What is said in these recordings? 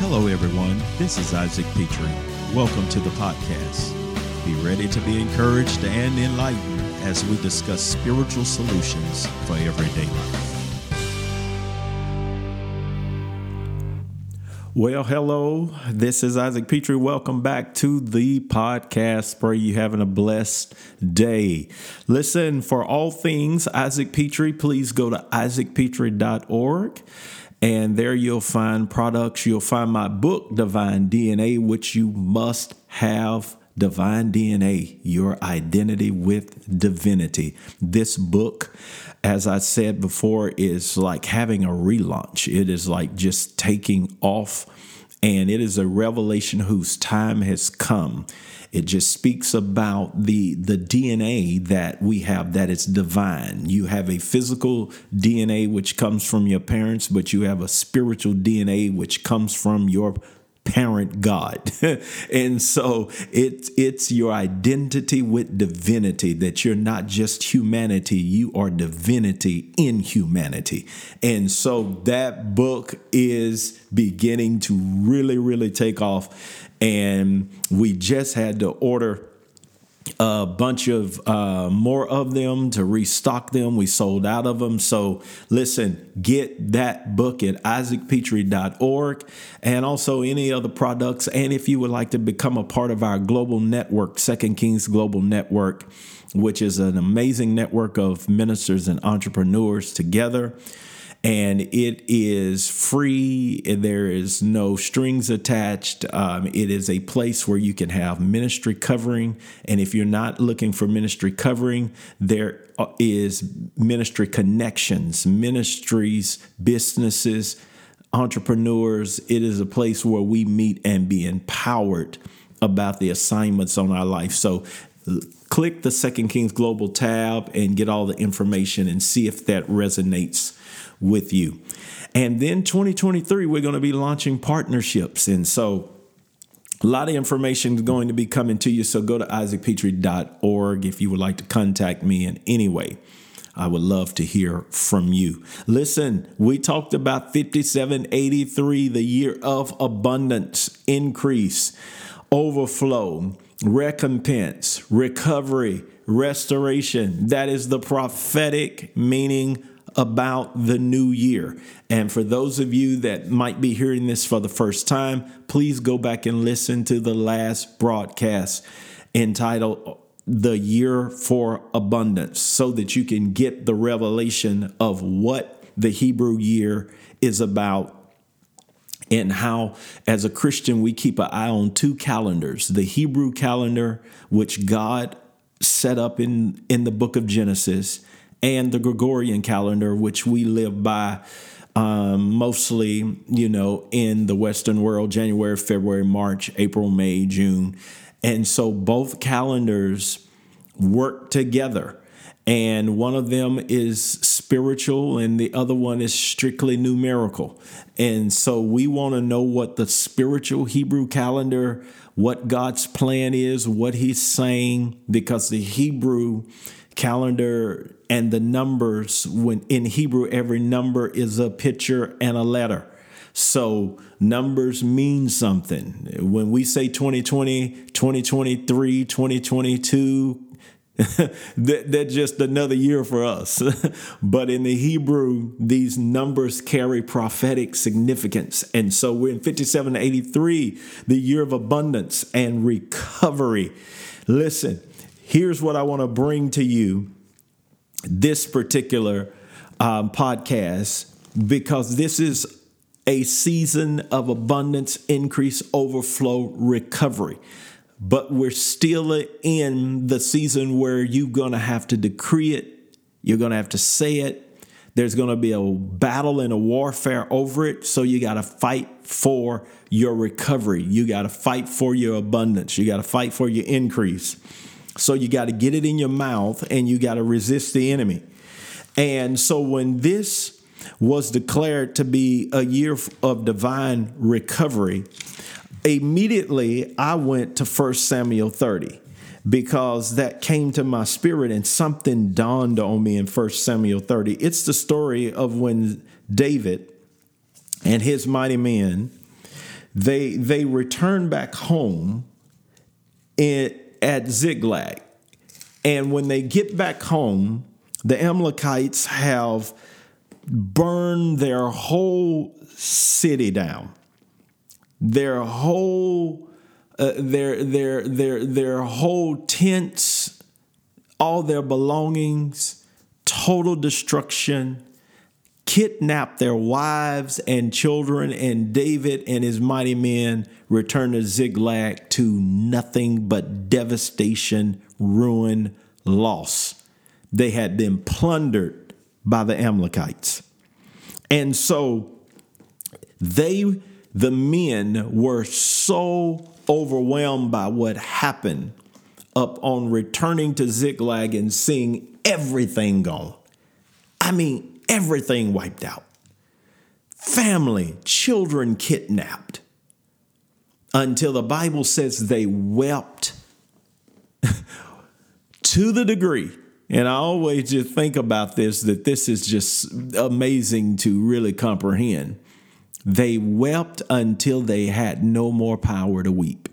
Hello, everyone. This is Isaac Pitre. Welcome to the podcast. Be ready to be encouraged and enlightened as we discuss spiritual solutions for everyday life. Well, hello. This is Isaac Pitre. Welcome back to the podcast. Pray you having a blessed day. Listen, for all things Isaac Pitre, please go to isaacpitre.org. And there you'll find products. You'll find my book, Divine DNA, which you must have. Divine DNA, your identity with divinity. This book, as I said before, is like having a relaunch. It is like just taking off, and it is a revelation whose time has come. It just speaks about the the DNA that we have that it's divine. You have a physical DNA which comes from your parents, but you have a spiritual DNA which comes from your parent God. and so it's it's your identity with divinity that you're not just humanity, you are divinity in humanity. And so that book is beginning to really really take off and we just had to order a bunch of uh, more of them to restock them. We sold out of them. So listen, get that book at isaacpitre.org and also any other products. And if you would like to become a part of our global network, Second Kings Global Network, which is an amazing network of ministers and entrepreneurs together and it is free. There is no strings attached. Um, it is a place where you can have ministry covering. And if you're not looking for ministry covering, there uh, ministry connections, ministries, businesses, entrepreneurs. It is a place where we meet and be empowered about the assignments on our life. So click the Second Kings Global tab and get all the information and see if that resonates with you. And then 2023, we're going to be launching partnerships. And so a lot of information is going to be coming to you. So go to isaacpitre.org if you would like to contact me in any way. I would love to hear from you. Listen, we talked about 5783, the year of abundance, increase, overflow, recompense, recovery, restoration. That is the prophetic meaning about the new year. And for those of you that might be hearing this for the first time, please go back and listen to the last broadcast entitled The Year for Abundance so that you can get the revelation of what the Hebrew year is about and how, as a Christian, we keep an eye on two calendars the Hebrew calendar, which God set up in, in the book of Genesis, and the Gregorian calendar, which we live by um, mostly, you know, in the Western world January, February, March, April, May, June. And so both calendars work together. And one of them is spiritual, and the other one is strictly numerical. And so we want to know what the spiritual Hebrew calendar, what God's plan is, what He's saying, because the Hebrew calendar and the numbers when in Hebrew every number is a picture and a letter. So numbers mean something. When we say 2020, 2023, 2022, that, that's just another year for us. but in the Hebrew, these numbers carry prophetic significance. And so we're in 5783, the year of abundance and recovery. Listen, here's what I want to bring to you this particular um, podcast because this is a season of abundance, increase, overflow, recovery. But we're still in the season where you're going to have to decree it, you're going to have to say it. There's going to be a battle and a warfare over it. So you got to fight for your recovery. You got to fight for your abundance. You got to fight for your increase. So you got to get it in your mouth and you got to resist the enemy. And so when this was declared to be a year of divine recovery, immediately I went to 1 Samuel 30 because that came to my spirit and something dawned on me in 1 Samuel 30. It's the story of when David and his mighty men they they return back home in, at Ziklag. And when they get back home, the Amalekites have burned their whole city down. Their whole uh, their their their their whole tents, all their belongings, total destruction, kidnapped their wives and children, and David and his mighty men returned to Ziklag to nothing but devastation, ruin, loss. They had been plundered by the Amalekites. And so they, the men, were so overwhelmed by what happened up on returning to Ziklag and seeing everything gone. I mean, everything wiped out. Family, children kidnapped. Until the Bible says they wept to the degree, and I always just think about this that this is just amazing to really comprehend. They wept until they had no more power to weep.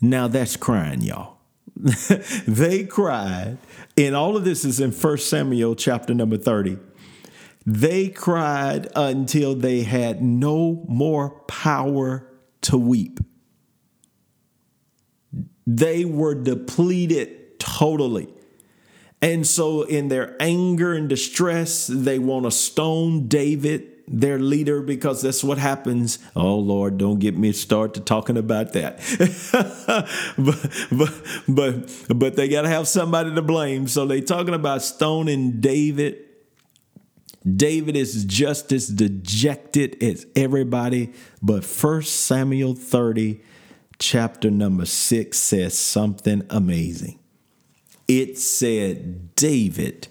Now that's crying, y'all. they cried, and all of this is in 1 Samuel chapter number 30. They cried until they had no more power to weep. They were depleted totally. And so, in their anger and distress, they want to stone David, their leader, because that's what happens. Oh, Lord, don't get me started talking about that. but, but, but, but they got to have somebody to blame. So, they talking about stoning David David is just as dejected as everybody, but First Samuel 30, chapter number 6, says something amazing. It said, David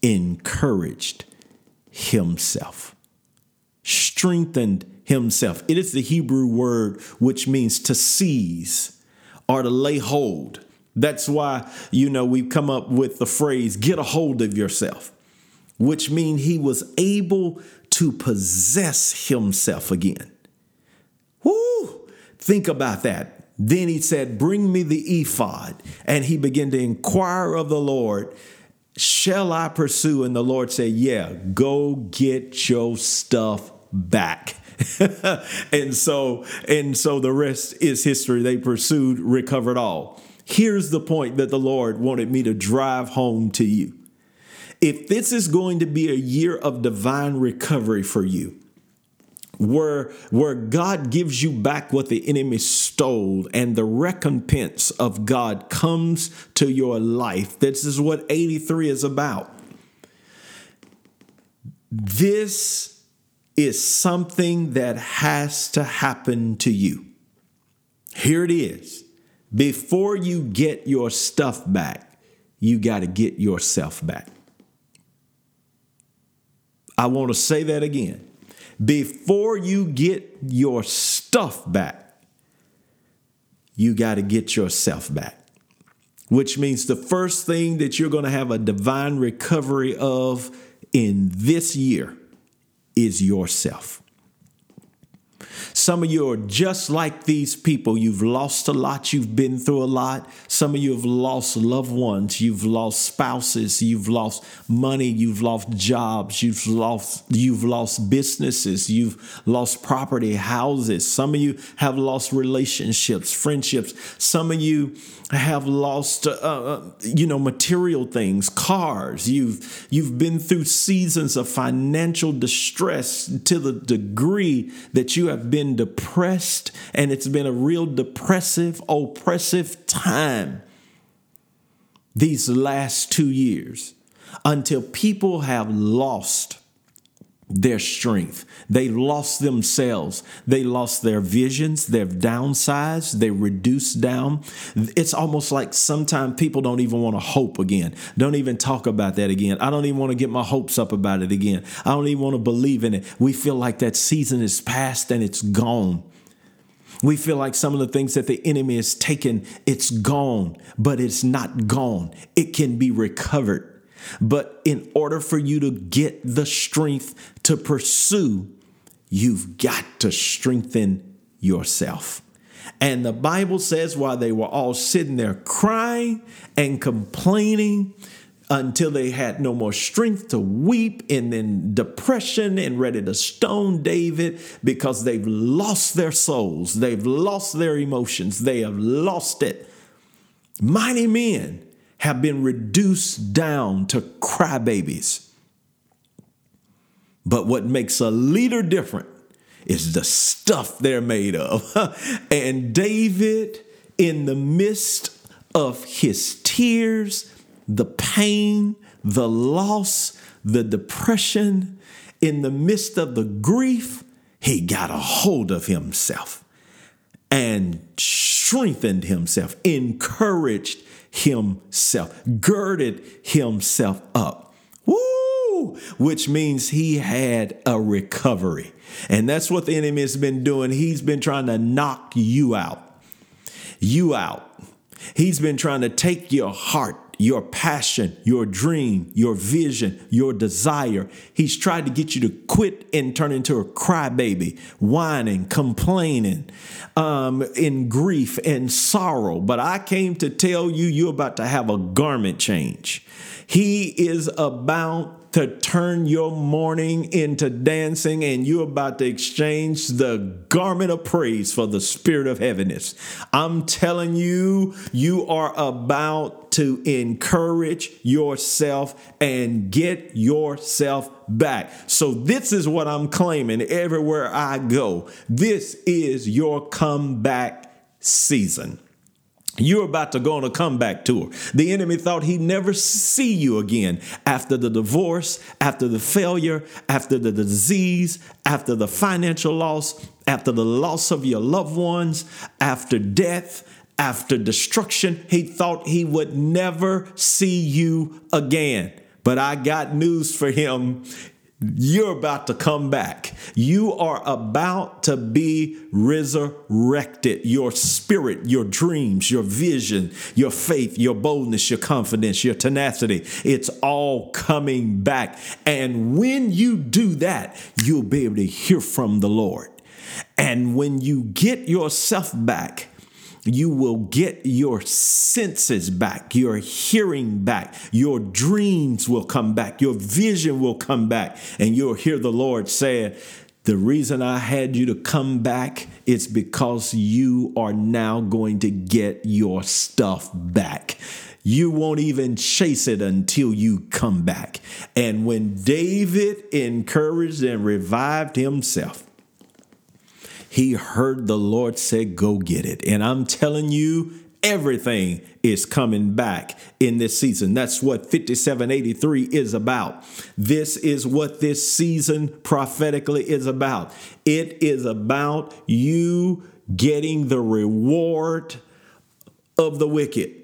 encouraged himself, strengthened himself. It is the Hebrew word which means to seize or to lay hold. That's why, you know, we've come up with the phrase, get a hold of yourself which means he was able to possess himself again. Whoo! Think about that. Then he said, Bring me the ephod. And he began to inquire of the Lord, Shall I pursue? And the Lord said, Yeah, go get your stuff back. and so and so the rest is history they pursued recovered all here's the point that the lord wanted me to drive home to you if this is going to be a year of divine recovery for you, where where God gives you back what the enemy stole and the recompense of God comes to your life. This is what 83 is about. This is something that has to happen to you. Here it is. Before you get your stuff back, you got to get yourself back. I want to say that again. Before you get your stuff back, you got to get yourself back. Which means the first thing that you're going to have a divine recovery of in this year is yourself. Some of you are just like these people. You've lost a lot, you've been through a lot. Some of you have lost loved ones, you've lost spouses, you've lost money, you've lost jobs, you've lost you've lost businesses, you've lost property, houses. Some of you have lost relationships, friendships. Some of you have lost uh, uh, you know material things, cars. You've you've been through seasons of financial distress to the degree that you have been depressed and it's been a real depressive, oppressive time these last two years until people have lost their strength. They lost themselves. They lost their visions. They've downsized. They reduced down. It's almost like sometimes people don't even want to hope again. Don't even talk about that again. I don't even want to get my hopes up about it again. I don't even want to believe in it. We feel like that season is past and it's gone. We feel like some of the things that the enemy has taken, it's gone, but it's not gone. It can be recovered. But in order for you to get the strength to pursue, you've got to strengthen yourself. And the Bible says while they were all sitting there crying and complaining, until they had no more strength to weep and then depression and ready to stone David because they've lost their souls, they've lost their emotions, they have lost it. Mighty men have been reduced down to crybabies. But what makes a leader different is the stuff they're made of. and David, in the midst of his tears, the pain, the loss, the depression, in the midst of the grief, he got a hold of himself and strengthened himself, encouraged himself, girded himself up. Woo! Which means he had a recovery. And that's what the enemy has been doing. He's been trying to knock you out. You out. He's been trying to take your heart your passion, your dream, your vision, your desire. He's tried to get you to quit and turn into a crybaby, whining, complaining, um, in grief and sorrow. But I came to tell you, you're about to have a garment change. He is about to turn your mourning into dancing, and you're about to exchange the garment of praise for the spirit of heaviness. I'm telling you, you are about to encourage yourself and get yourself back. So, this is what I'm claiming everywhere I go. This is your comeback season. You're about to go on a comeback tour. The enemy thought he'd never see you again after the divorce, after the failure, after the disease, after the financial loss, after the loss of your loved ones, after death, after destruction. He thought he would never see you again. But I got news for him. You're about to come back. You are about to be resurrected. Your spirit, your dreams, your vision, your faith, your boldness, your confidence, your tenacity, it's all coming back. And when you do that, you'll be able to hear from the Lord. And when you get yourself back, you will get your senses back, your hearing back, your dreams will come back, your vision will come back, and you'll hear the Lord say, the reason I had you to come back is because you are now going to get your stuff back. You won't even chase it until you come back. And when David encouraged and revived himself, he heard the Lord say, Go get it. And I'm telling you, everything is coming back in this season. That's what 5783 is about. This is what this season prophetically is about. It is about you getting the reward of the wicked.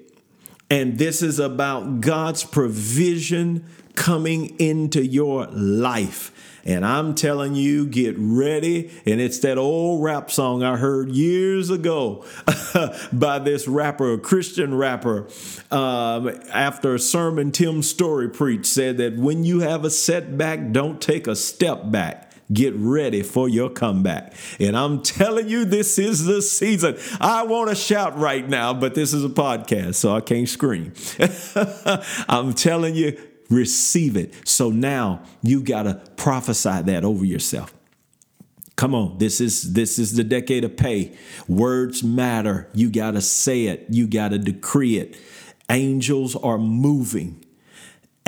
And this is about God's provision coming into your life. And I'm telling you, get ready. And it's that old rap song I heard years ago by this rapper, a Christian rapper. Um, after a sermon Tim Storey preached, said that when you have a setback, don't take a step back get ready for your comeback. And I'm telling you, this is the season. I want to shout right now, but this is a podcast, so I can't scream. I'm telling you, receive it. So now you got to prophesy that over yourself. Come on, this is this is the decade of Pey. Words matter. You got to say it. You got to decree it. Angels are moving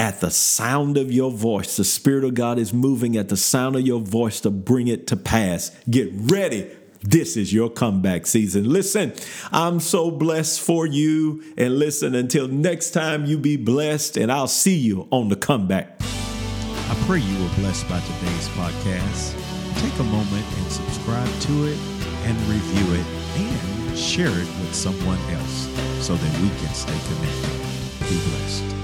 at the sound of your voice. The Spirit of God is moving at the sound of your voice to bring it to pass. Get ready this is your comeback season. Listen, I'm so blessed for you. And listen, until next time, you be blessed, and I'll see you on the comeback. I pray you were blessed by today's podcast. Take a moment and subscribe to it and review it and share it with someone else so that we can stay connected. Be blessed.